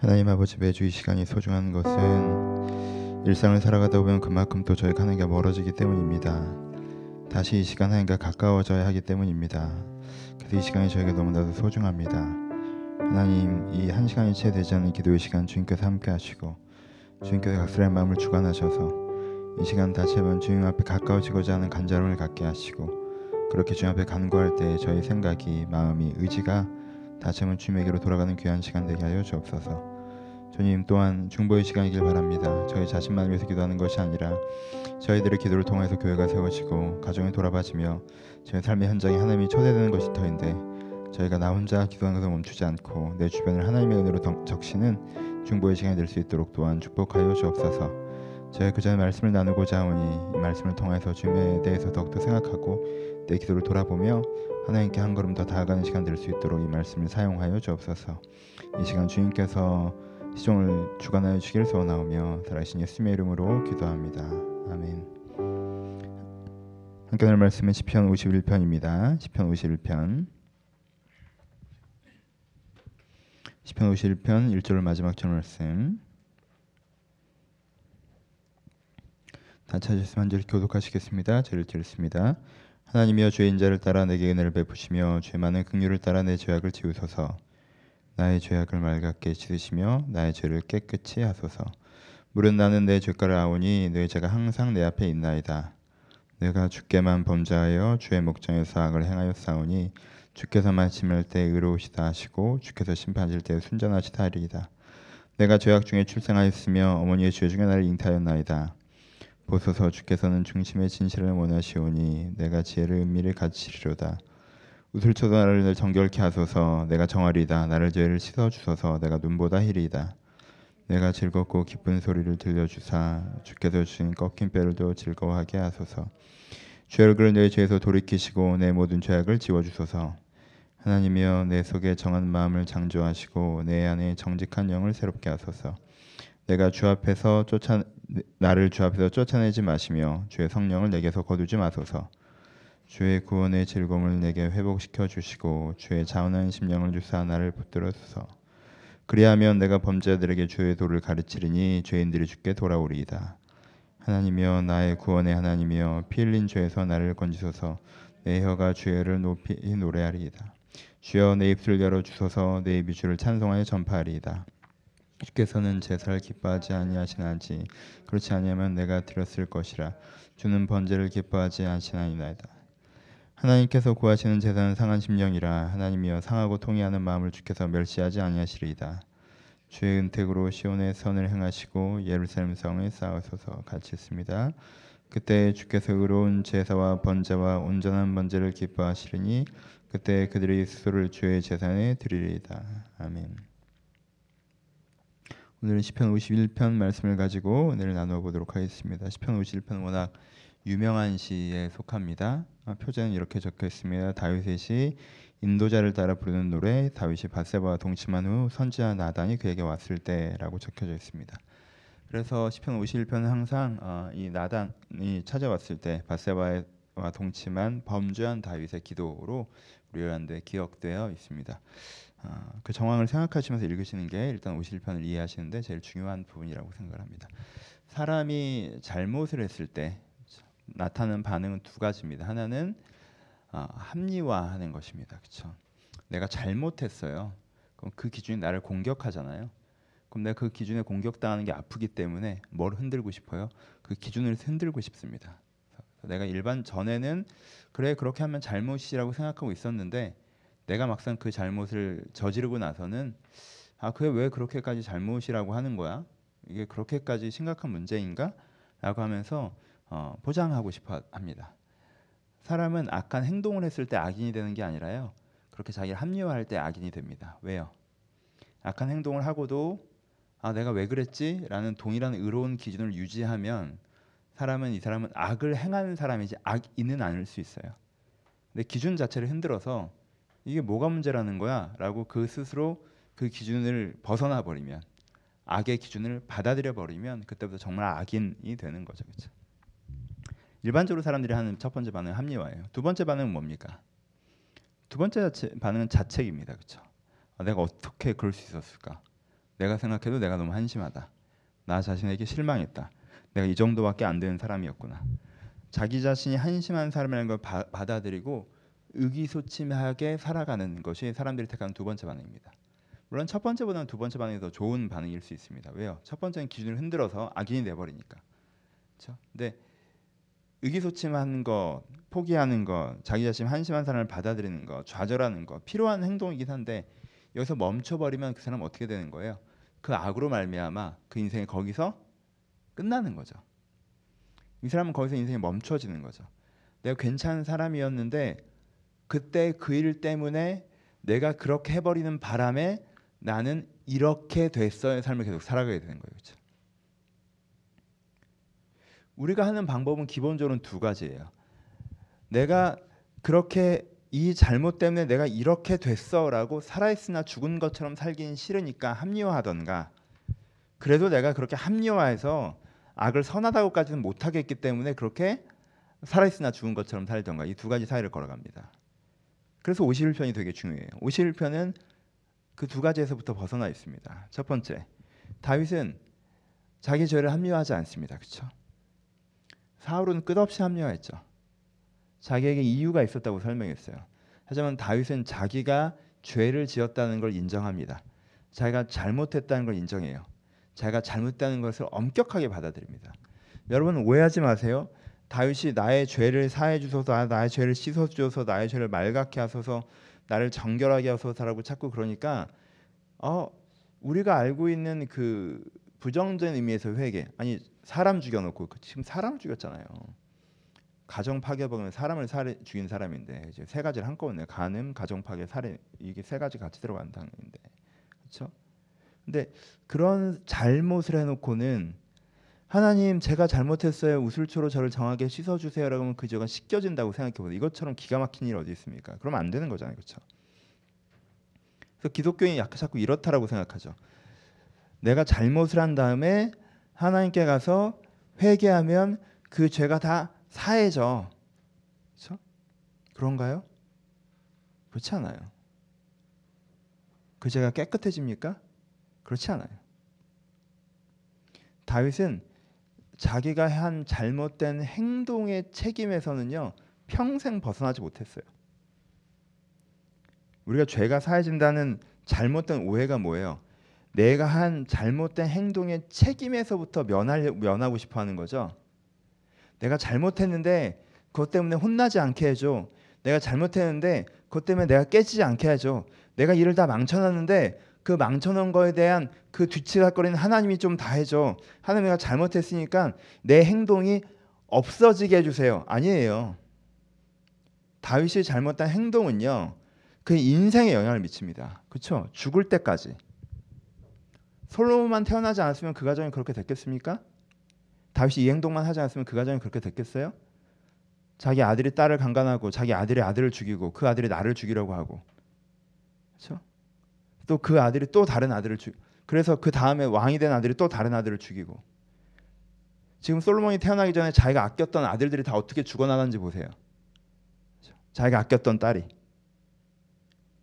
하나님 아버지 매주 이 시간이 소중한 것은 일상을 살아가다 보면 그만큼 또 저희가 하나님과 멀어지기 때문입니다. 다시 이 시간 하나님과 가까워져야 하기 때문입니다. 그래서 이 시간이 저에게 너무나도 소중합니다. 하나님 이 한 시간이 채 되지 않는 기도의 시간 주님께서 함께 하시고 주님께서 각설의 마음을 주관하셔서 이 시간 다시 한번 주님 앞에 가까워지고자 하는 간절함을 갖게 하시고 그렇게 주님 앞에 간구할 때 저희 생각이 마음이 의지가 다시 한번 주님에게로 돌아가는 귀한 시간 되게 하여 주옵소서. 주님 또한 중보의 시간이길 바랍니다. 저희 자신만 위해서 기도하는 것이 아니라 저희들의 기도를 통해서 교회가 세워지고 가정이 돌아봐지며 저희 삶의 현장에 하나님이 초대되는 것이 터인데 저희가 나 혼자 기도하는 것을 멈추지 않고 내 주변을 하나님의 은혜로 적시는 중보의 시간이 될 수 있도록 또한 축복하여 주옵소서. 저희 그 전에 말씀을 나누고자 하오니 이 말씀을 통해서 주님에 대해서 더욱더 생각하고 내 기도를 돌아보며 하나님께 한 걸음 더 다가가는 시간 될 수 있도록 이 말씀을 사용하여 주옵소서. 이 시간 주님께서 시종을 주관하여 주길 소원하오며 살아신 예수님의 이름으로 기도합니다. 아멘. 함께 날 말씀은 시편 51편입니다. 시편 51편. 시편 51편 1절 마지막 절 말씀. 다 찾으셨으면 한절 교독하시겠습니다. 저를 드렸습니다. 하나님이여 죄인 자를 따라 내게 은혜를 베푸시며 죄 많은 긍휼을 따라 내 죄악을 지우소서. 나의 죄악을 맑게 씻으시며 나의 죄를 깨끗이 하소서. 물은 나는 내 죄가를 아오니 내 죄가 항상 내 앞에 있나이다. 내가 주께만 범죄하여 주의 목전에서 악을 행하여 싸우니 주께서 말씀할 때 의로우시다 하시고 주께서 심판하실 때 순전하시다 하리이다. 내가 죄악 중에 출생하였으며 어머니의 죄 중에 나를 잉타하였나이다. 보소서 주께서는 중심의 진실을 원하시오니 내가 지혜를 은밀히 가지리로다. 우슬초도 나를 정결케 하소서 내가 정하리다 나를 죄를 씻어 주소서 내가 눈보다 희리이다. 내가 즐겁고 기쁜 소리를 들려주사 주께서 주신 꺾인 뼈를도 즐거워하게 하소서. 죄 얼굴을 내 죄에서 돌이키시고 내 모든 죄악을 지워주소서. 하나님이여 내 속에 정한 마음을 창조하시고 내 안에 정직한 영을 새롭게 하소서. 내가 주 앞에서 쫓아 나를 주 앞에서 쫓아내지 마시며 주의 성령을 내게서 거두지 마소서. 주의 구원의 즐거움을 내게 회복시켜 주시고 주의 자원한 심령을 주사 나를 붙들어 주소. 그리하면 내가 범죄자들에게 주의 도를 가르치리니 죄인들이 주께 돌아오리이다. 하나님이여 나의 구원의 하나님이여 피 흘린 죄에서 나를 건지소서. 내 혀가 주의를 높이 노래하리이다. 주여 내 입술 열어 주소서 내 입이 주를 찬송하여 전파하리이다. 주께서는 제사를 기뻐하지 아니하시나지 그렇지 아니하면 내가 드렸을 것이라 주는 번제를 기뻐하지 않으시나이다. 하나님께서 구하시는 제사는 상한 심령이라 하나님이여 상하고 통해하는 마음을 주께서 멸시하지 아니하시리이다. 주의 은택으로 시온의 선을 행하시고 예루살렘 성을 쌓으소서 같이 있습니다. 그때 주께서 의로운 제사와 번제와 온전한 번제를 기뻐하시리니 그때 그들이 스스로를 주의 재산에 드리리이다. 아멘. 오늘은 시편 51편 말씀을 가지고 오늘 나누어 보도록 하겠습니다. 시편 51편 워낙 유명한 시에 속합니다. 아, 표제는 이렇게 적혀 있습니다. 다윗의 시 인도자를 따라 부르는 노래 다윗이 바세바와 동침한 후 선지자 나단이 그에게 왔을 때라고 적혀져 있습니다. 그래서 시편 51편은 항상 어, 이 나단이 찾아왔을 때 바세바와 동침한 범죄한 다윗의 기도로 우리한테 기억되어 있습니다. 어, 그 정황을 생각하시면서 읽으시는 게 일단 51편을 이해하시는데 제일 중요한 부분이라고 생각합니다. 사람이 잘못을 했을 때 나타나는 반응은 두 가지입니다. 하나는 어, 합리화하는 것입니다. 그렇죠? 내가 잘못했어요. 그럼 그 기준이 나를 공격하잖아요. 그럼 내가 그 기준에 공격당하는 게 아프기 때문에 뭘 흔들고 싶어요? 그 기준을 흔들고 싶습니다. 내가 일반 전에는 그래 그렇게 하면 잘못이라고 생각하고 있었는데 내가 막상 그 잘못을 저지르고 나서는 아 그게 왜 그렇게까지 잘못이라고 하는 거야? 이게 그렇게까지 심각한 문제인가? 라고 하면서 어, 포장하고 싶어 합니다. 사람은 악한 행동을 했을 때 악인이 되는 게 아니라요. 그렇게 자기를 합리화할 때 악인이 됩니다. 왜요? 악한 행동을 하고도 아 내가 왜 그랬지?라는 동일한 의로운 기준을 유지하면 사람은 이 사람은 악을 행하는 사람이지 악인은 아닐 수 있어요. 근데 기준 자체를 흔들어서 이게 뭐가 문제라는 거야라고 그 스스로 그 기준을 벗어나 버리면 악의 기준을 받아들여 버리면 그때부터 정말 악인이 되는 거죠. 그렇죠? 일반적으로 사람들이 하는 첫 번째 반응은 합리화예요. 두 번째 반응은 뭡니까? 두 번째 자체, 반응은 자책입니다. 그렇죠? 아, 내가 어떻게 그럴 수 있었을까? 내가 생각해도 내가 너무 한심하다. 나 자신에게 실망했다. 내가 이 정도밖에 안 되는 사람이었구나. 자기 자신이 한심한 사람이라는 걸 바, 받아들이고 의기소침하게 살아가는 것이 사람들이 택하는 두 번째 반응입니다. 물론 첫 번째보다는 두 번째 반응이 더 좋은 반응일 수 있습니다. 왜요? 첫 번째는 기준을 흔들어서 악인이 돼버리니까. 그렇죠? 근데 의기소침한 거, 포기하는 거, 자기 자신 한심한 사람을 받아들이는 거, 좌절하는 거 필요한 행동이긴 한데 여기서 멈춰버리면 그 사람 어떻게 되는 거예요? 그 악으로 말미암아 그 인생이 거기서 끝나는 거죠. 이 사람은 거기서 인생이 멈춰지는 거죠. 내가 괜찮은 사람이었는데 그때 그 일 때문에 내가 그렇게 해버리는 바람에 나는 이렇게 됐어의 삶을 계속 살아가게 되는 거예요. 그렇죠? 우리가 하는 방법은 기본적으로 두 가지예요. 내가 그렇게 이 잘못 때문에 내가 이렇게 됐어라고 살아있으나 죽은 것처럼 살긴 싫으니까 합리화하던가 그래도 내가 그렇게 합리화해서 악을 선하다고까지는 못하겠기 때문에 그렇게 살아있으나 죽은 것처럼 살던가 이 두 가지 사이를 걸어갑니다. 그래서 51편이 되게 중요해요. 51편은 그 두 가지에서부터 벗어나 있습니다. 첫 번째, 다윗은 자기 죄를 합리화하지 않습니다. 그렇죠? 사울은 끝없이 합리화했죠. 자기에게 이유가 있었다고 설명했어요. 하지만 다윗은 자기가 죄를 지었다는 걸 인정합니다. 자기가 잘못했다는 걸 인정해요. 자기가 잘못했다는 것을 엄격하게 받아들입니다. 여러분 오해하지 마세요. 다윗이 나의 죄를 사해 주소서, 나의 죄를 씻어 주소서, 나의 죄를 말갛게 하소서, 나를 정결하게 하소서라고 자꾸 그러니까 어 우리가 알고 있는 그 부정적인 의미에서 회개 아니 사람 죽여놓고 그 지금 사람 죽였잖아요. 가정 파괴범은 사람을 살해, 죽인 사람인데 이제 세 가지를 한꺼번에 간음, 가정 파괴, 살해 이게 세 가지 같이 들어간다는 건데 그렇죠? 근데 그런 잘못을 해놓고는 하나님 제가 잘못했어요 우슬초로 저를 정하게 씻어주세요라고 하면 그 죄가 씻겨진다고 생각해보세요. 이것처럼 기가 막힌 일 어디 있습니까? 그러면 안 되는 거잖아요, 그렇죠? 그래서 기독교인이 자꾸 이렇다라고 생각하죠. 내가 잘못을 한 다음에 하나님께 가서 회개하면 그 죄가 다 사해져. 그렇죠? 그런가요? 그렇지 않아요. 그 죄가 깨끗해집니까? 그렇지 않아요. 다윗은 자기가 한 잘못된 행동의 책임에서는요 평생 벗어나지 못했어요. 우리가 죄가 사해진다는 잘못된 오해가 뭐예요? 내가 한 잘못된 행동의 책임에서부터 면할, 면하고 싶어 하는 거죠. 내가 잘못했는데 그것 때문에 혼나지 않게 해줘. 내가 잘못했는데 그것 때문에 내가 깨지지 않게 해줘. 내가 일을 다 망쳐놨는데 그 망쳐놓은 거에 대한 그 뒤치락거리는 하나님이 좀 다 해줘. 하나님 내가 잘못했으니까 내 행동이 없어지게 해주세요. 아니에요. 다윗이 잘못한 행동은요. 그 인생에 영향을 미칩니다. 그렇죠? 죽을 때까지. 솔로몬만 태어나지 않았으면 그 가정이 그렇게 됐겠습니까? 다윗이 이 행동만 하지 않았으면 그 가정이 그렇게 됐겠어요? 자기 아들이 딸을 강간하고 자기 아들이 아들을 죽이고 그 아들이 나를 죽이려고 하고 그렇죠? 또 그 아들이 또 다른 아들을 죽 그래서 그 다음에 왕이 된 아들이 또 다른 아들을 죽이고 지금 솔로몬이 태어나기 전에 자기가 아꼈던 아들들이 다 어떻게 죽어나갔는지 보세요. 그렇죠? 자기가 아꼈던 딸이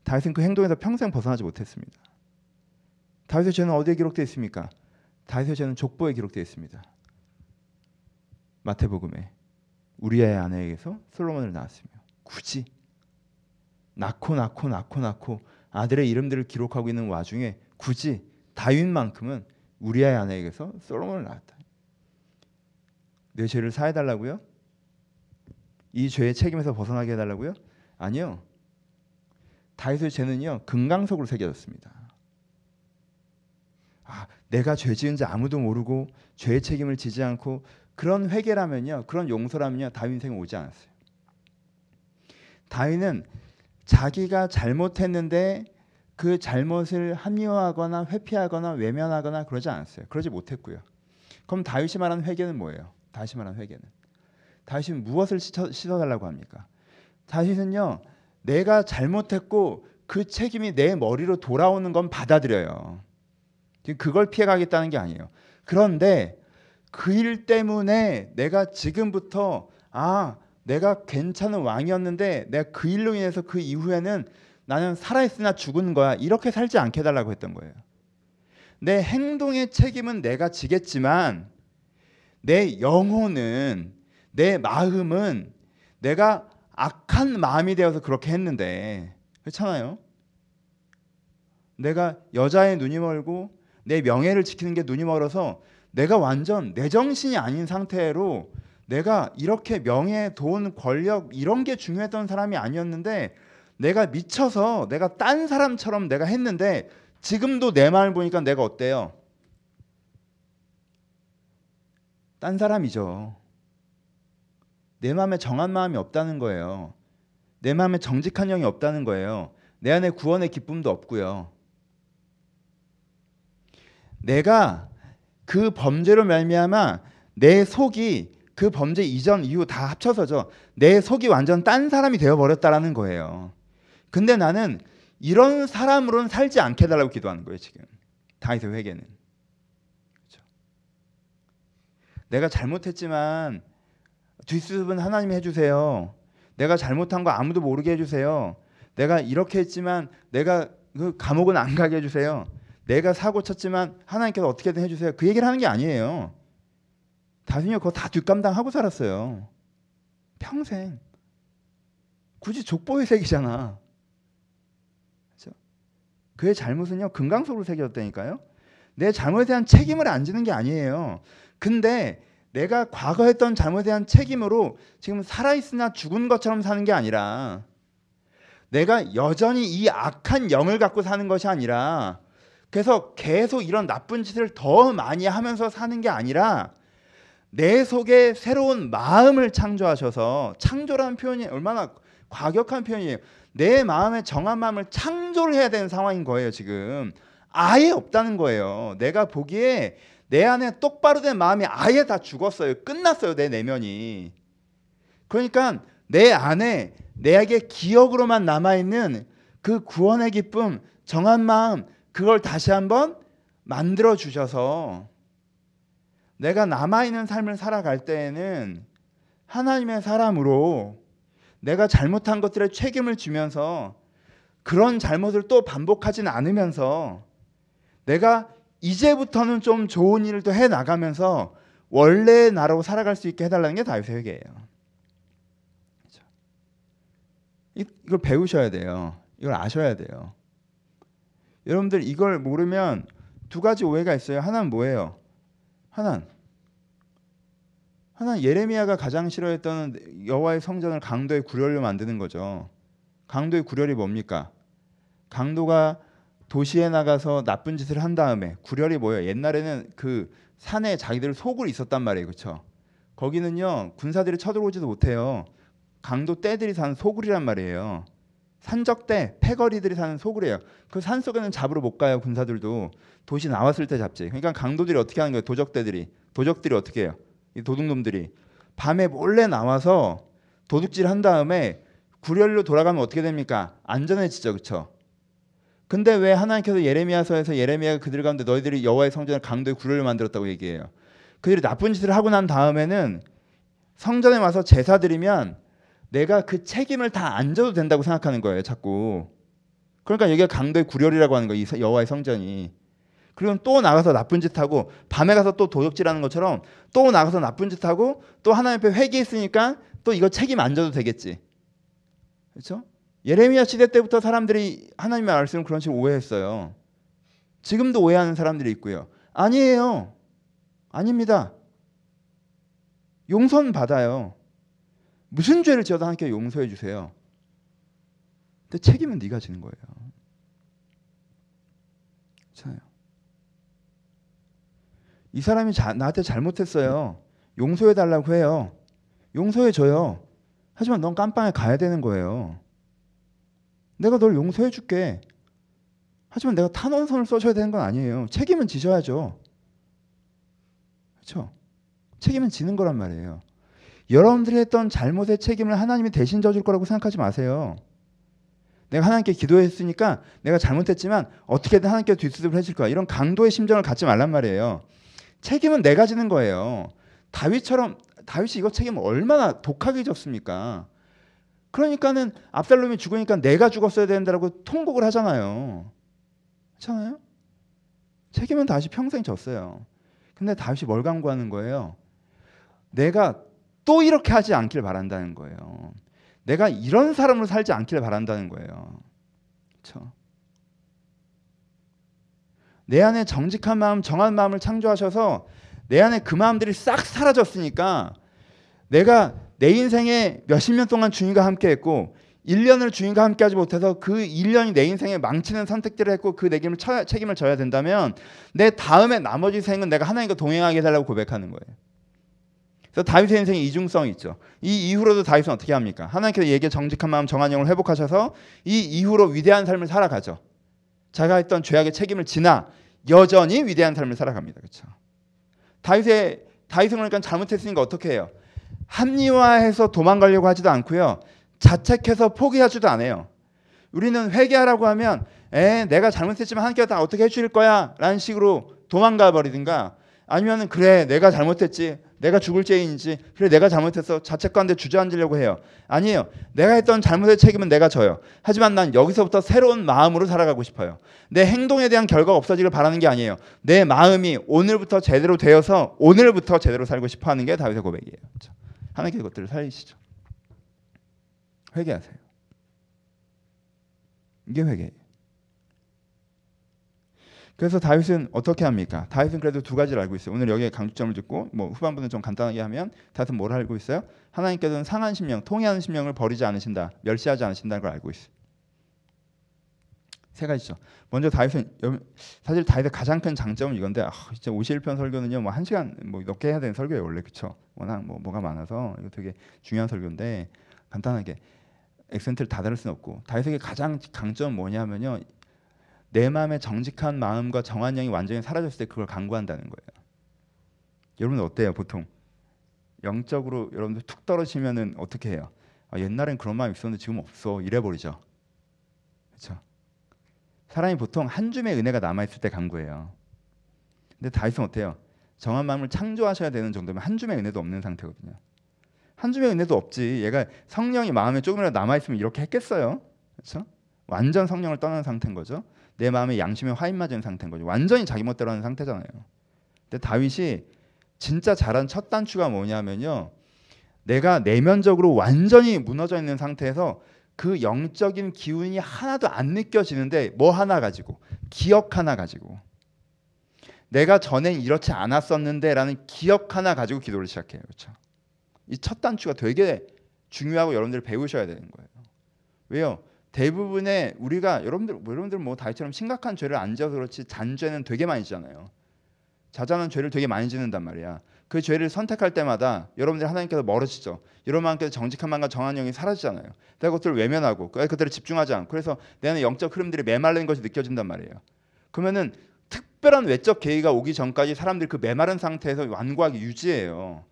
다윗은 그 행동에서 평생 벗어나지 못했습니다. 다윗의 죄는 어디에 기록되어 있습니까? 다윗의 죄는 족보에 기록되어 있습니다. 마태복음에 우리의 아내에게서 솔로몬을 낳았으며 굳이 낳고 낳고 낳고 낳고 아들의 이름들을 기록하고 있는 와중에 굳이 다윗만큼은 우리의 아내에게서 솔로몬을 낳았다. 내 죄를 사해 달라고요? 이 죄의 책임에서 벗어나게 해달라고요? 아니요. 다윗의 죄는요 금강석으로 새겨졌습니다. 아, 내가 죄 지은지 아무도 모르고 죄의 책임을 지지 않고 그런 회개라면요, 그런 용서라면요, 다윗 인생에 오지 않았어요. 다윗은 자기가 잘못했는데 그 잘못을 합리화하거나 회피하거나 외면하거나 그러지 않았어요. 그러지 못했고요. 그럼 다윗이 말하는 회개는 뭐예요? 다윗이 말하는 회개는 다윗은 무엇을 씻어, 씻어달라고 합니까? 다윗은요, 내가 잘못했고 그 책임이 내 머리로 돌아오는 건 받아들여요. 그걸 피해가겠다는 게 아니에요. 그런데 그 일 때문에 내가 지금부터 아 내가 괜찮은 왕이었는데 내가 그 일로 인해서 그 이후에는 나는 살아있으나 죽은 거야 이렇게 살지 않게 해달라고 했던 거예요. 내 행동의 책임은 내가 지겠지만 내 영혼은 내 마음은 내가 악한 마음이 되어서 그렇게 했는데 그렇잖아요. 내가 여자의 눈이 멀고 내 명예를 지키는 게 눈이 멀어서 내가 완전 내 정신이 아닌 상태로 내가 이렇게 명예, 돈, 권력 이런 게 중요했던 사람이 아니었는데 내가 미쳐서 내가 딴 사람처럼 내가 했는데 지금도 내 마음을 보니까 내가 어때요? 딴 사람이죠. 내 마음에 정한 마음이 없다는 거예요. 내 마음에 정직한 영이 없다는 거예요. 내 안에 구원의 기쁨도 없고요. 내가 그 범죄로 말미암아 내 속이 그 범죄 이전 이후 다 합쳐서죠. 내 속이 완전 딴 사람이 되어 버렸다라는 거예요. 근데 나는 이런 사람으로는 살지 않게 해달라고 기도하는 거예요 지금 다윗의 회개는 그렇죠? 내가 잘못했지만 뒷수습은 하나님이 해주세요 내가 잘못한 거 아무도 모르게 해주세요 내가 이렇게 했지만 내가 그 감옥은 안 가게 해주세요 내가 사고 쳤지만 하나님께서 어떻게든 해주세요. 그 얘기를 하는 게 아니에요. 다윗이 그거 다 뒷감당하고 살았어요. 평생. 굳이 족보회색이잖아. 그의 잘못은요 금강석으로 새겨졌다니까요. 내 잘못에 대한 책임을 안 지는 게 아니에요. 근데 내가 과거 했던 잘못에 대한 책임으로 지금 살아있으나 죽은 것처럼 사는 게 아니라 내가 여전히 이 악한 영을 갖고 사는 것이 아니라 그래서 계속 이런 나쁜 짓을 더 많이 하면서 사는 게 아니라 내 속에 새로운 마음을 창조하셔서 창조라는 표현이 얼마나 과격한 표현이에요. 내 마음의 정한 마음을 창조를 해야 되는 상황인 거예요, 지금. 아예 없다는 거예요. 내가 보기에 내 안에 똑바로 된 마음이 아예 다 죽었어요. 끝났어요, 내 내면이. 그러니까 내 안에 내에게 기억으로만 남아 있는 그 구원의 기쁨, 정한 마음, 그걸 다시 한번 만들어 주셔서 내가 남아있는 삶을 살아갈 때에는 하나님의 사람으로 내가 잘못한 것들에 책임을 지면서 그런 잘못을 또 반복하지는 않으면서 내가 이제부터는 좀 좋은 또해 나가면서 원래 나라고 살아갈 수 있게 해달라는 게 다윗의 회개예요. 그렇죠? 이걸 배우셔야 돼요. 이걸 아셔야 돼요. 여러분들 이걸 모르면 두 가지 오해가 있어요. 하나는 뭐예요? 하나는 하나 예레미야가 가장 싫어했던 여호와의 성전을 강도의 구렬로 만드는 거죠. 강도의 구렬이 뭡니까? 강도가 도시에 나가서 나쁜 짓을 한 다음에 구렬이 뭐예요? 옛날에는 그 산에 자기들 속을 있었단 말이에요, 그렇죠? 거기는요 군사들이 쳐들어오지도 못해요. 강도 떼들이 사는 소굴이란 말이에요. 산적대 패거리들이 사는 소굴이에요. 그 산 속에는 잡으러 못 가요 군사들도 도시 나왔을 때 잡지. 그러니까 강도들이 어떻게 하는 거예요? 도적대들이 도적들이 어떻게 해요? 이 도둑놈들이 밤에 몰래 나와서 도둑질 한 다음에 구렬로 돌아가면 어떻게 됩니까? 안전해지죠, 그렇죠? 근데 왜 하나님께서 예레미야서에서 예레미야가 그들 가운데 너희들이 여호와의 성전을 강도의 구렬로 만들었다고 얘기해요? 그들이 나쁜 짓을 하고 난 다음에는 성전에 와서 제사 드리면 내가 그 책임을 다 안 져도 된다고 생각하는 거예요, 자꾸. 그러니까 여기가 강도의 구렬이라고 하는 거예요, 여호와의 성전이. 그리고 또 나가서 나쁜 짓 하고 밤에 가서 또 도둑질하는 것처럼 또 나가서 나쁜 짓 하고 또 하나님 앞에 회개했으니까 또 이거 책임 안 져도 되겠지. 그렇죠? 예레미야 시대 때부터 사람들이 하나님의 말씀을 그런 식으로 오해했어요. 지금도 오해하는 사람들이 있고요. 아니에요. 아닙니다. 용서는 받아요. 무슨 죄를 지어도 하나님께 용서해 주세요. 근데 책임은 네가 지는 거예요. 그렇잖아요. 이 사람이 자, 나한테 잘못했어요. 용서해 달라고 해요. 용서해 줘요. 하지만 넌 깜빵에 가야 되는 거예요. 내가 널 용서해 줄게. 하지만 내가 탄원서를 써줘야 되는 건 아니에요. 책임은 지셔야죠. 그렇죠? 책임은 지는 거란 말이에요. 여러분들이 했던 잘못의 책임을 하나님이 대신 져줄 거라고 생각하지 마세요. 내가 하나님께 기도했으니까 내가 잘못했지만 어떻게든 하나님께 뒷수습을 해줄 거야. 이런 강도의 심정을 갖지 말란 말이에요. 책임은 내가 지는 거예요. 다윗처럼 다윗이 이거 책임 얼마나 독하게 졌습니까? 그러니까는 압살롬이 죽으니까 내가 죽었어야 된다라고 통곡을 하잖아요. 그렇잖아요? 책임은 다윗이 평생 졌어요. 근데 다윗이 뭘 강구하는 거예요? 내가 또 이렇게 하지 않길 바란다는 거예요. 내가 이런 사람으로 살지 않길 바란다는 거예요. 그렇죠? 내 안에 정직한 마음, 정한 마음을 창조하셔서 내 안에 그 마음들이 싹 사라졌으니까 내가 내 인생에 몇십 년 동안 주님과 함께 했고 1년을 주님과 함께 하지 못해서 그 1년이 내 인생에 망치는 선택들을 했고 그 쳐, 책임을 져야 된다면 내 다음에 나머지 생은 내가 하나님과 동행하게 해달라고 고백하는 거예요. 다윗의 인생에 이중성이 있죠. 이 이후로도 다윗은 어떻게 합니까? 하나님께서 얘기에 정직한 마음 정한 영을 회복하셔서 이 이후로 위대한 삶을 살아가죠. 자가 했던 죄악의 책임을 지나 여전히 위대한 삶을 살아갑니다. 그렇죠? 다윗의 다윗은 그러니까 잘못했으니까 어떻게 해요? 합리화해서 도망가려고 하지도 않고요. 자책해서 포기하지도 않아요. 우리는 회개하라고 하면 에 내가 잘못했지만 하나님께서 다 어떻게 해주실 거야 라는 식으로 도망가 버리든가 아니면은 그래 내가 잘못했지 내가 죽을 죄인이지 그래 내가 잘못했어 자책관대 주저앉으려고 해요. 아니에요. 내가 했던 잘못의 책임은 내가 져요. 하지만 난 여기서부터 새로운 마음으로 살아가고 싶어요. 내 행동에 대한 결과가 없어지길 바라는 게 아니에요. 내 마음이 오늘부터 제대로 되어서 오늘부터 제대로 살고 싶어 하는 게 다윗의 고백이에요? 하나님께 그것들을 살리시죠. 회개하세요. 이게 회개예요 그래서 다윗은 어떻게 합니까? 다윗은 그래도 두 가지를 알고 있어요. 오늘 여기에 강조점을 듣고 뭐 후반부는 좀 간단하게 하면 다윗은 뭘 알고 있어요? 하나님께서는 상한 심령, 통해하는 심령을 버리지 않으신다, 멸시하지 않으신다는 걸 알고 있어요. 세 가지죠. 먼저 다윗은 사실 다윗의 가장 큰 장점은 이건데 아, 진짜 51편 설교는요. 뭐 1시간 뭐 넘게 해야 되는 설교예요, 원래. 그렇죠? 워낙 뭐 뭐가 많아서 이거 되게 중요한 설교인데 간단하게 액센트를 다 다룰 수는 없고 다윗에게 가장 강점은 뭐냐면요. 내 마음의 정직한 마음과 정한 영이 완전히 사라졌을 때 그걸 강구한다는 거예요. 여러분 어때요? 보통 영적으로 여러분들 툭 떨어지면은 어떻게 해요? 아, 옛날엔 그런 마음 있었는데 지금 없어 이래 버리죠. 그렇죠? 사람이 보통 한 줌의 은혜가 남아 있을 때 강구해요. 근데 다윗은 어때요? 정한 마음을 창조하셔야 되는 정도면 한 줌의 은혜도 없는 상태거든요. 한 줌의 은혜도 없지. 얘가 성령이 마음에 조금이라도 남아 있으면 이렇게 했겠어요? 그렇죠? 완전 성령을 떠난 상태인 거죠. 내 마음에 양심에 화인 맞은 상태인 거죠. 완전히 자기 멋대로 하는 상태잖아요. 근데 다윗이 진짜 잘한 첫 단추가 뭐냐면요. 내가 내면적으로 완전히 무너져 있는 상태에서 그 영적인 기운이 하나도 안 느껴지는데 뭐 하나 가지고 기억 하나 가지고 내가 전엔 이렇지 않았었는데라는 기억 하나 가지고 기도를 시작해요. 그렇죠? 이 첫 단추가 되게 중요하고 여러분들 배우셔야 되는 거예요. 왜요? 대부분의 우리가 여러분들 뭐 여러분들 뭐 다이처럼 심각한 죄를 안 지어서 그렇지 잔죄는 되게 많이 지잖아요. 자잘한 죄를 되게 많이 짓는단 말이야. 그 죄를 선택할 때마다 여러분들 하나님께서 멀어지죠. 여러분께서 정직한 마음과 정한 영이 사라지잖아요. 내가 그것들을 외면하고 그들을 집중하지 않고 그래서 내 안에 영적 흐름들이 메말른 것이 느껴진단 말이에요. 그러면은 특별한 외적 계기가 오기 전까지 사람들이 그 메마른 상태에서 완고하게 유지해요.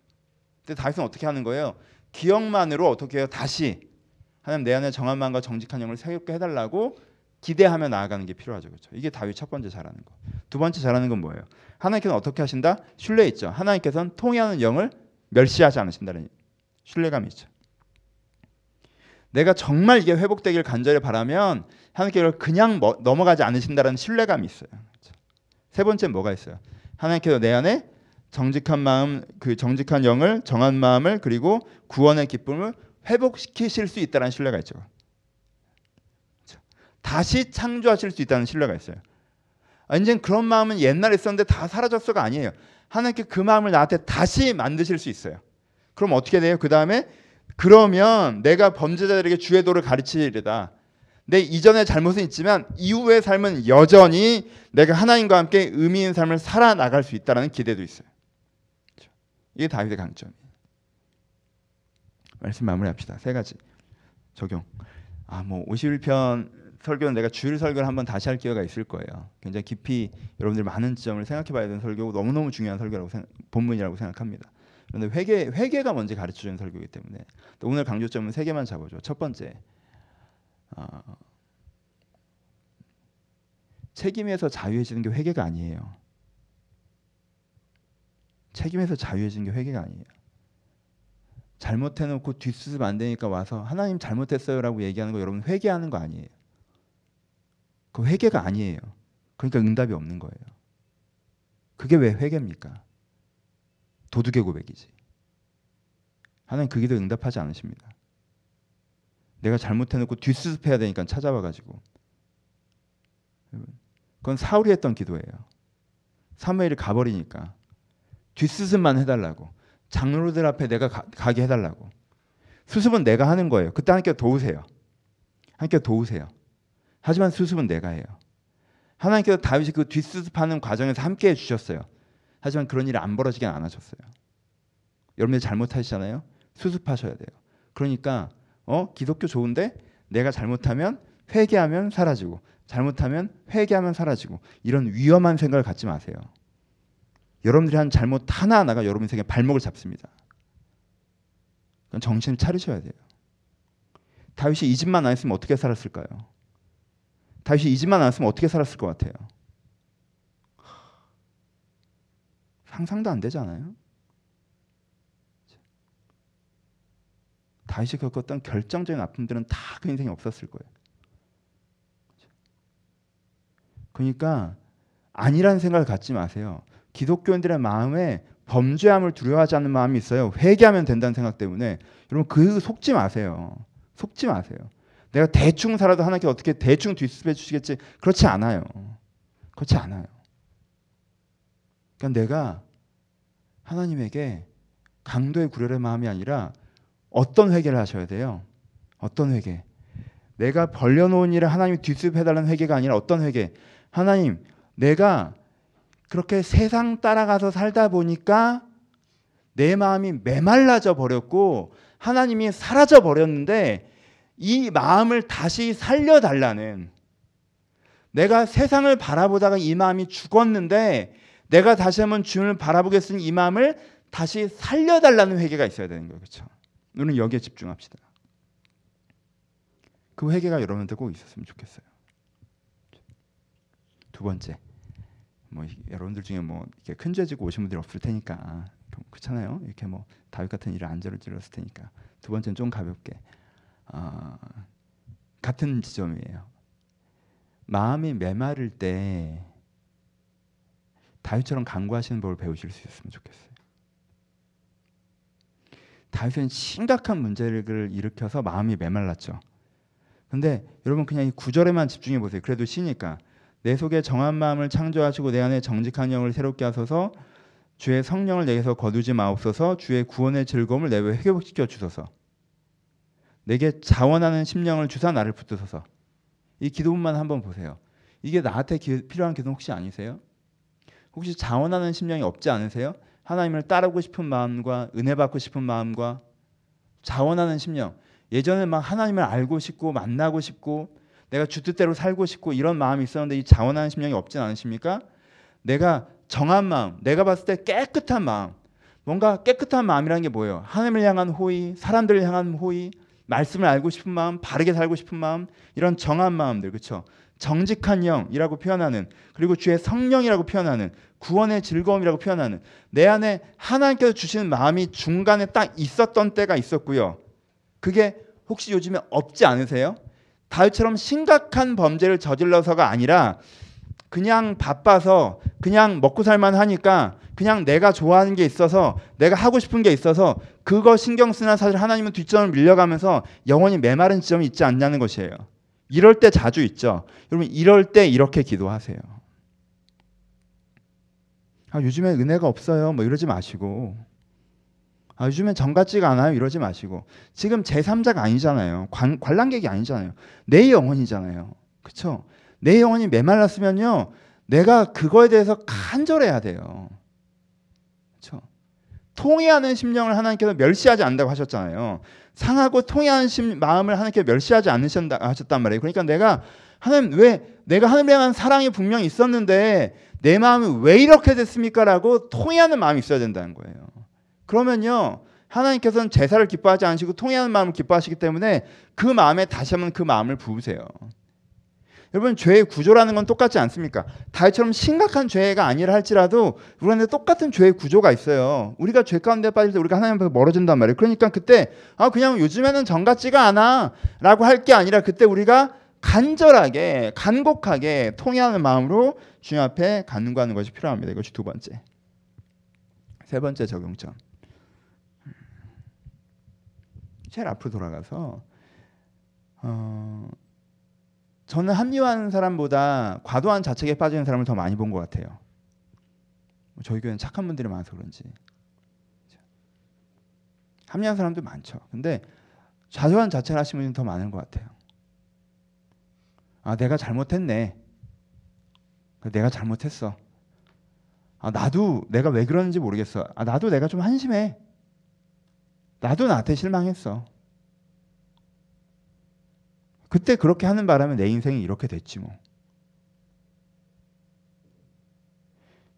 근데 다윗은 어떻게 하는 거예요? 기억만으로 어떻게 해요? 다시 하나님 내 안에 정한 마음과 정직한 영을 새롭게 해달라고 기대하며 나아가는 게 필요하죠. 그렇죠? 이게 다윗 첫 번째 잘하는 거. 두 번째 잘하는 건 뭐예요? 하나님께서는 어떻게 하신다? 신뢰 있죠. 하나님께서는 통해하는 영을 멸시하지 않으신다는 신뢰감이 있죠. 내가 정말 이게 회복되길 간절히 바라면 하나님께서 그냥 뭐, 넘어가지 않으신다는 신뢰감이 있어요. 그렇죠? 세 번째 뭐가 있어요? 하나님께서 내 안에 정직한 마음, 그 정직한 영을 정한 마음을 그리고 구원의 기쁨을 회복시키실 수 있다는 신뢰가 있죠. 다시 창조하실 수 있다는 신뢰가 있어요. 이제 그런 마음은 옛날에 있었는데 다 사라졌어가 아니에요. 하나님께 그 마음을 나한테 다시 만드실 수 있어요. 그럼 어떻게 돼요? 그 다음에 그러면 내가 범죄자들에게 주의 도를 가르치리다. 내 이전의 잘못은 있지만 이후의 삶은 여전히 내가 하나님과 함께 의미 있는 삶을 살아나갈 수 있다는 기대도 있어요. 이게 다윗의 강점이에요. 말씀 마무리합시다. 세 가지 적용. 아뭐 51편 설교는 내가 주일 설교를 한번 다시 할 기회가 있을 거예요. 굉장히 깊이 여러분들 많은 지점을 생각해봐야 되는 설교고 너무너무 중요한 설교라고 생각, 본문이라고 생각합니다. 그런데 회개 회개가 먼저 가르쳐주는 설교이기 때문에 오늘 강조점은 세 개만 잡아줘. 첫 번째 어, 책임에서 자유해지는 게 회개가 아니에요. 책임에서 자유해지는 게 회개가 아니에요. 잘못해놓고 뒷수습 안 되니까 와서 하나님 잘못했어요라고 얘기하는 거 여러분 회개하는 거 아니에요. 그 회개가 아니에요. 그러니까 응답이 없는 거예요. 그게 왜 회개입니까? 도둑의 고백이지. 하나님 그 기도 응답하지 않으십니다. 내가 잘못해놓고 뒷수습해야 되니까 찾아와가지고 그건 사울이 했던 기도예요. 사무엘이 가버리니까 뒷수습만 해달라고 장로들 앞에 내가 가, 게 해달라고 수습은 내가 하는 거예요. 그때 함께 도우세요. 함께 도우세요. 하지만 수습은 내가 해요. 하나님께서 다윗이 그 뒷수습하는 과정에서 함께 해주셨어요. 하지만 그런 일이 안 벌어지게 안 하셨어요. 여러분들 잘못하시잖아요. 수습하셔야 돼요. 그러니까 어 기독교 좋은데 내가 잘못하면 회개하면 사라지고 잘못하면 회개하면 사라지고 이런 위험한 생각을 갖지 마세요. 여러분들이 한 잘못 하나 하나가 여러분 인생의 발목을 잡습니다. 정신을 차리셔야 돼요. 다윗이 이 집만 안 했으면 어떻게 살았을까요? 다윗이 이 집만 안 했으면 어떻게 살았을 것 같아요? 상상도 안 되잖아요. 다윗이 겪었던 결정적인 아픔들은 다 그 인생에 없었을 거예요. 그러니까 아니라는 생각을 갖지 마세요. 기독교인들의 마음에 범죄함을 두려워하지 않는 마음이 있어요. 회개하면 된다는 생각 때문에 여러분 그 속지 마세요. 속지 마세요. 내가 대충 살아도 하나님께 어떻게 대충 뒷수습해 주시겠지? 그렇지 않아요. 그렇지 않아요. 그러니까 내가 하나님에게 강도의 구별의 마음이 아니라 어떤 회개를 하셔야 돼요? 어떤 회개? 내가 벌려놓은 일을 하나님이 뒷수습해달라는 회개가 아니라 어떤 회개? 하나님, 내가 그렇게 세상 따라가서 살다 보니까 내 마음이 메말라져 버렸고 하나님이 사라져 버렸는데 이 마음을 다시 살려달라는 내가 세상을 바라보다가 이 마음이 죽었는데 내가 다시 한번 주님을 바라보겠으니 이 마음을 다시 살려달라는 회개가 있어야 되는 거예요. 그렇죠? 우리는 여기에 집중합시다. 그 회개가 여러분들 꼭 있었으면 좋겠어요. 두 번째, 뭐 여러분들 중에 뭐 이렇게 큰 죄 지고 오신 분들이 없을 테니까 그렇잖아요. 이렇게 뭐 다윗 같은 일을 안 저질렀을 테니까 두 번째는 좀 가볍게 어, 같은 지점이에요. 마음이 메마를 때 다윗처럼 간구하시는 법을 배우실 수 있었으면 좋겠어요. 다윗은 심각한 문제를 일으켜서 마음이 메말랐죠. 근데 여러분 그냥 이 구절에만 집중해 보세요. 그래도 시니까 내 속에 정한 마음을 창조하시고 내 안에 정직한 영을 새롭게 하소서 주의 성령을 내게서 거두지 마옵소서 주의 구원의 즐거움을 내게 회복시켜 주소서 내게 자원하는 심령을 주사 나를 붙드소서 이 기도문만 한번 보세요. 이게 나한테 기, 필요한 기도 혹시 아니세요? 혹시 자원하는 심령이 없지 않으세요? 하나님을 따르고 싶은 마음과 은혜 받고 싶은 마음과 자원하는 심령. 예전에 막 하나님을 알고 싶고 만나고 싶고 내가 주 뜻대로 살고 싶고 이런 마음이 있었는데 이 자원하는 심령이 없진 않으십니까? 내가 정한 마음, 내가 봤을 때 깨끗한 마음. 뭔가 깨끗한 마음이라는 게 뭐예요? 하나님을 향한 호의, 사람들을 향한 호의, 말씀을 알고 싶은 마음, 바르게 살고 싶은 마음, 이런 정한 마음들, 그렇죠? 정직한 영이라고 표현하는 그리고 주의 성령이라고 표현하는 구원의 즐거움이라고 표현하는 내 안에 하나님께서 주시는 마음이 중간에 딱 있었던 때가 있었고요. 그게 혹시 요즘에 없지 않으세요? 다윗처럼 심각한 범죄를 저질러서가 아니라 그냥 바빠서 그냥 먹고 살만 하니까 그냥 내가 좋아하는 게 있어서 내가 하고 싶은 게 있어서 그거 신경 쓰나 사실 하나님은 뒷전을 밀려가면서 영원히 메마른 지점이 있지 않냐는 것이에요. 이럴 때 자주 있죠. 여러분 이럴 때 이렇게 기도하세요. 아, 요즘에 은혜가 없어요. 뭐 이러지 마시고 아, 요즘엔 정 같지가 않아요. 이러지 마시고 지금 제3자가 아니잖아요. 관, 관람객이 아니잖아요. 내 영혼이잖아요. 그렇죠? 내 영혼이 메말랐으면요. 내가 그거에 대해서 간절해야 돼요. 그렇죠? 통해하는 심령을 하나님께서 멸시하지 않는다고 하셨잖아요. 상하고 통해하는 심, 마음을 하나님께 멸시하지 않으셨다 하셨단 말이에요. 그러니까 내가 하나님 왜 내가 하나님에 대한 사랑이 분명히 있었는데 내 마음이 왜 이렇게 됐습니까라고 통해하는 마음이 있어야 된다는 거예요. 그러면요. 하나님께서는 제사를 기뻐하지 않으시고 통해하는 마음을 기뻐하시기 때문에 그 마음에 다시 한번 그 마음을 부으세요. 여러분 죄의 구조라는 건 똑같지 않습니까? 다윗처럼 심각한 죄가 아니라 할지라도 우리한테 똑같은 죄의 구조가 있어요. 우리가 죄 가운데 빠질 때 우리가 하나님 앞에서 멀어진단 말이에요. 그러니까 그때 아 그냥 요즘에는 정 같지가 않아라고 할 게 아니라 그때 우리가 간절하게 간곡하게 통해하는 마음으로 주님 앞에 간구하는 것이 필요합니다. 이것이 두 번째. 세 번째 적용점. 제일 앞으로 돌아가서 어, 저는 합리화하는 사람보다 과도한 자책에 빠지는 사람을 더 많이 본 것 같아요. 뭐 저희 교회는 착한 분들이 많아서 그런지 합리화하는 사람도 많죠. 근데 과도한 자책을 하시는 분이 더 많은 것 같아요. 아 내가 잘못했네. 내가 잘못했어. 아 나도 내가 왜 그러는지 모르겠어. 아 나도 내가 좀 한심해. 나도 나한테 실망했어. 그때 그렇게 하는 바람에 내 인생이 이렇게 됐지 뭐.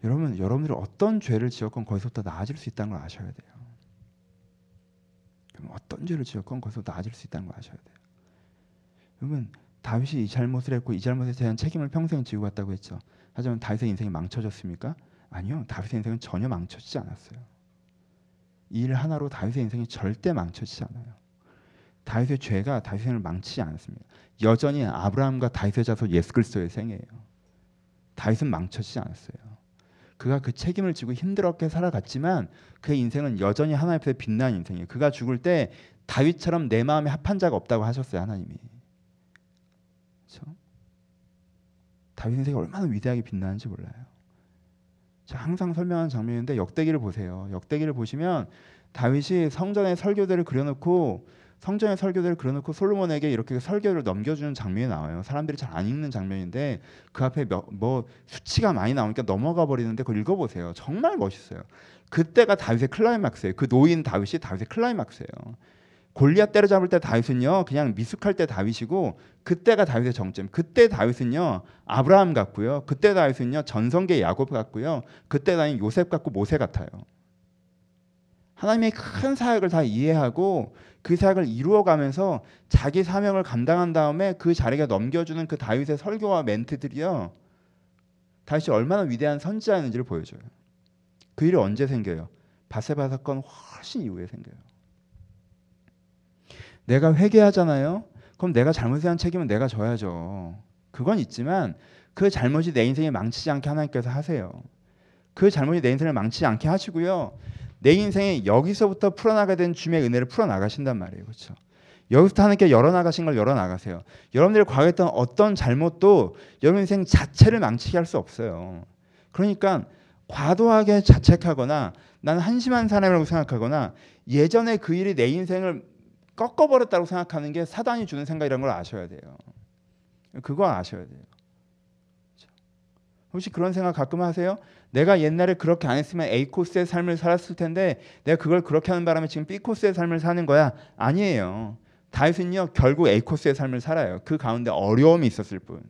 여러분, 여러분들이 어떤 죄를 지었건 거기서부터 나아질 수 있다는 걸 아셔야 돼요. 어떤 죄를 지었건 거기서 나아질 수 있다는 걸 아셔야 돼요. 여러분, 다윗이 이 잘못을 했고 이 잘못에 대한 책임을 평생 지고 갔다고 했죠. 하지만 다윗의 인생이 망쳐졌습니까? 아니요. 다윗의 인생은 전혀 망쳐지지 않았어요. 이일 하나로 다윗의 인생이 절대 망쳐지지 않아요. 다윗의 죄가 다윗의 생을 망치지 않았습니다. 여전히 아브라함과 다윗의 자손 예수 그리스도의 생이에요. 다윗은 망쳐지지 않았어요. 그가 그 책임을 지고 힘들었게 살아갔지만 그의 인생은 여전히 하나님 앞에 빛난 인생이에요. 그가 죽을 때 다윗처럼 내 마음에 합한 자가 없다고 하셨어요 하나님이. 그렇죠? 다윗 인생이 얼마나 위대하게 빛나는지 몰라요. 항상 설명하는 장면인데 역대기를 보세요. 역대기를 보시면 다윗이 성전의 설교대를 그려놓고 성전의 설교대를 그려놓고 솔로몬에게 이렇게 설교를 넘겨주는 장면이 나와요. 사람들이 잘 안 읽는 장면인데 그 앞에 몇, 뭐 수치가 많이 나오니까 넘어가 버리는데 그걸 읽어보세요. 정말 멋있어요. 그때가 다윗의 클라이막스예요. 그 노인 다윗이 다윗의 클라이막스예요. 골리앗 때려잡을 때 다윗은요 그냥 미숙할 때 다윗이고 그때가 다윗의 정점. 그때 다윗은요 아브라함 같고요. 그때 다윗은요 전성계 야곱 같고요. 그때 다윗 요셉 같고 모세 같아요. 하나님의 큰 사역을 다 이해하고 그 사역을 이루어가면서 자기 사명을 감당한 다음에 그 자리가 넘겨주는 그 다윗의 설교와 멘트들이요. 다윗이 얼마나 위대한 선지자였는지를 보여줘요. 그 일이 언제 생겨요? 바세바 사건 훨씬 이후에 생겨요. 내가 회개하잖아요. 그럼 내가 잘못에 대한 책임은 내가 져야죠. 그건 있지만 그 잘못이 내 인생에 망치지 않게 하나님께서 하세요. 그 잘못이 내 인생을 망치지 않게 하시고요. 내 인생에 여기서부터 풀어나가야 되는 주님의 은혜를 풀어나가신단 말이에요. 그렇죠? 여기서부터 하나님께 열어나가신 걸 열어나가세요. 여러분들이 과거했던 어떤 잘못도 여러분 인생 자체를 망치게 할 수 없어요. 그러니까 과도하게 자책하거나 나는 한심한 사람이라고 생각하거나 예전에 그 일이 내 인생을 꺾어버렸다고 생각하는 게 사단이 주는 생각이라는 걸 아셔야 돼요. 그거 아셔야 돼요. 혹시 그런 생각 가끔 하세요? 내가 옛날에 그렇게 안 했으면 A 코스의 삶을 살았을 텐데 내가 그걸 그렇게 하는 바람에 지금 B 코스의 삶을 사는 거야? 아니에요. 다윗은요 결국 A 코스의 삶을 살아요. 그 가운데 어려움이 있었을 뿐.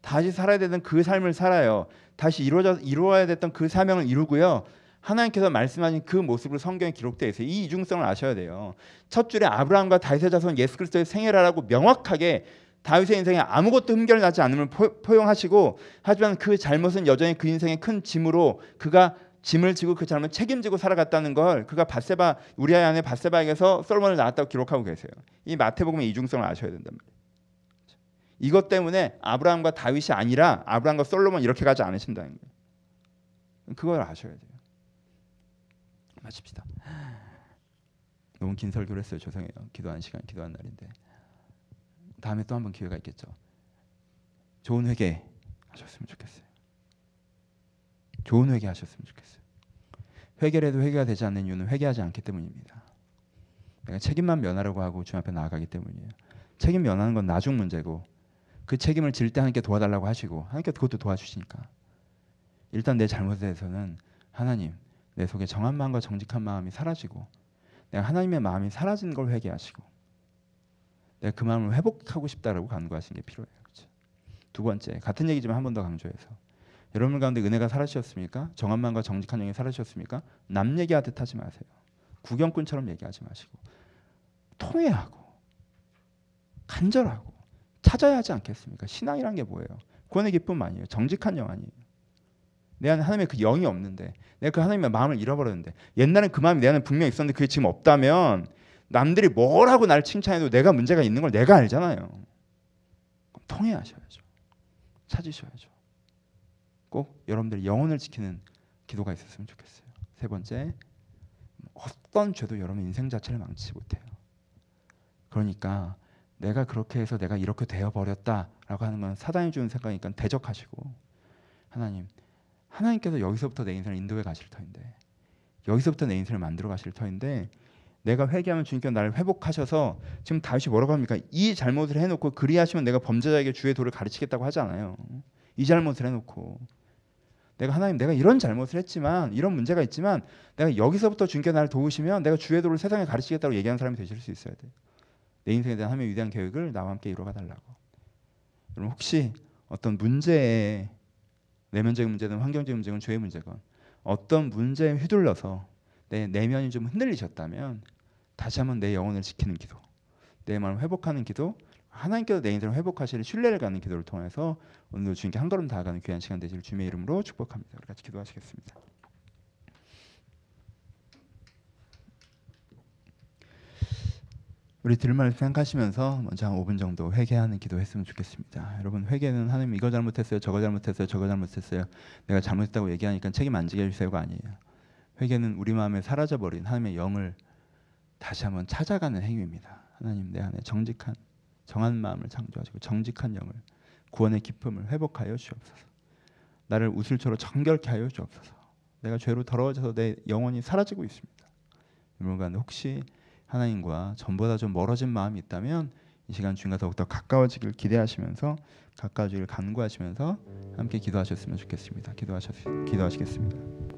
다시 살아야 되던 그 삶을 살아요. 다시 이루어져 이루어야 됐던 그 사명을 이루고요. 하나님께서 말씀하신 그 모습으로 성경에 기록되어 있어요. 이 이중성을 아셔야 돼요. 첫 줄에 아브라함과 다윗의 자손 예수 그리스도의 생애라라고 명확하게 다윗의 인생에 아무것도 흠결 나지 않음을 포용하시고 하지만 그 잘못은 여전히 그 인생의 큰 짐으로 그가 짐을 지고 그 잘못 책임지고 살아갔다는 걸 그가 바세바 우리아의 아내 바세바에게서 솔로몬을 낳았다고 기록하고 계세요. 이 마태복음의 이중성을 아셔야 된단 말이에요. 이것 때문에 아브라함과 다윗이 아니라 아브라함과 솔로몬 이렇게 가지 않으신다는 거예요. 그걸 아셔야 돼요. 마칩시다. 너무 긴 설교를 했어요. 죄송해요. 기도하는 시간, 기도하는 날인데. 다음에 또 한번 기회가 있겠죠. 좋은 회개 하셨으면 좋겠어요. 좋은 회개 하셨으면 좋겠어요. 회개를 해도 회개가 되지 않는 이유는 회개하지 않기 때문입니다. 내가 책임만 면하려고 하고 주님 앞에 나아가기 때문이에요. 책임 면하는 건 나중 문제고 그 책임을 질 때 하나님께 도와달라고 하시고 하나님께 그것도 도와주시니까 일단 내 잘못에 대해서는 하나님 내 속에 정한 마음과 정직한 마음이 사라지고 내가 하나님의 마음이 사라진 걸 회개하시고 내가 그 마음을 회복하고 싶다라고 간구하시는 게 필요해요. 그렇죠? 두 번째 같은 얘기지만 한 번 더 강조해서 여러분 가운데 은혜가 사라지셨습니까? 정한 마음과 정직한 영이 사라지셨습니까? 남 얘기하듯 하지 마세요. 구경꾼처럼 얘기하지 마시고 통회하고 간절하고 찾아야 하지 않겠습니까? 신앙이란 게 뭐예요? 구원의 기쁨 아니에요. 정직한 영 아니에요. 내 안에 하나님의 그 영이 없는데 내가 그 하나님의 마음을 잃어버렸는데 옛날엔 그 마음이 내 안에 분명히 있었는데 그게 지금 없다면 남들이 뭘 하고 나를 칭찬해도 내가 문제가 있는 걸 내가 알잖아요. 통해하셔야죠. 찾으셔야죠. 꼭 여러분들이 영혼을 지키는 기도가 있었으면 좋겠어요. 세 번째, 어떤 죄도 여러분 인생 자체를 망치지 못해요. 그러니까 내가 그렇게 해서 내가 이렇게 되어 버렸다라고 하는 건 사단이 주는 생각이니까 대적하시고 하나님, 하나님께서 여기서부터 내 인생을 인도해 가실 터인데 여기서부터 내 인생을 만들어 가실 터인데 내가 회개하면 주님께서 나를 회복하셔서 지금 다시 뭐라고 합니까? 이 잘못을 해놓고 그리하시면 내가 범죄자에게 주의 도를 가르치겠다고 하지 않아요. 이 잘못을 해놓고 내가 하나님 내가 이런 잘못을 했지만 이런 문제가 있지만 내가 여기서부터 주님께 나를 도우시면 내가 주의 도를 세상에 가르치겠다고 얘기하는 사람이 되실 수 있어야 돼요. 내 인생에 대한 하나님의 위대한 계획을 나와 함께 이루어가 달라고. 여러분 혹시 어떤 문제에 내면적인 문제든 환경적인 문제건 죄의 문제건 어떤 문제에 휘둘러서 내 내면이 좀 흔들리셨다면 다시 한번 내 영혼을 지키는 기도, 내 마음을 회복하는 기도, 하나님께서 내 인생을 회복하실 신뢰를 갖는 기도를 통해서 오늘도 주님께 한 걸음 다가가는 귀한 시간 되실 주님의 이름으로 축복합니다. 같이 기도하시겠습니다. 우리 들을 말을 생각하시면서 먼저 한 5분 정도 회개하는 기도했으면 좋겠습니다. 여러분 회개는 하나님 이거 잘못했어요, 저거 잘못했어요, 저거 잘못했어요. 내가 잘못했다고 얘기하니까 책임 안 지게 해주세요가 아니에요. 회개는 우리 마음에 사라져 버린 하나님의 영을 다시 한번 찾아가는 행위입니다. 하나님 내 안에 정직한 정한 마음을 창조하시고 정직한 영을 구원의 기쁨을 회복하여 주옵소서. 나를 우슬초로 정결케 하여 주옵소서. 내가 죄로 더러워져서 내 영혼이 사라지고 있습니다. 여러분 혹시 하나님과 전보다 좀 멀어진 마음이 있다면 이 시간 주님과 더욱더 가까워지길 기대하시면서 가까워지길 간구하시면서 함께 기도하셨으면 좋겠습니다. 기도하셨 기도하시겠습니다.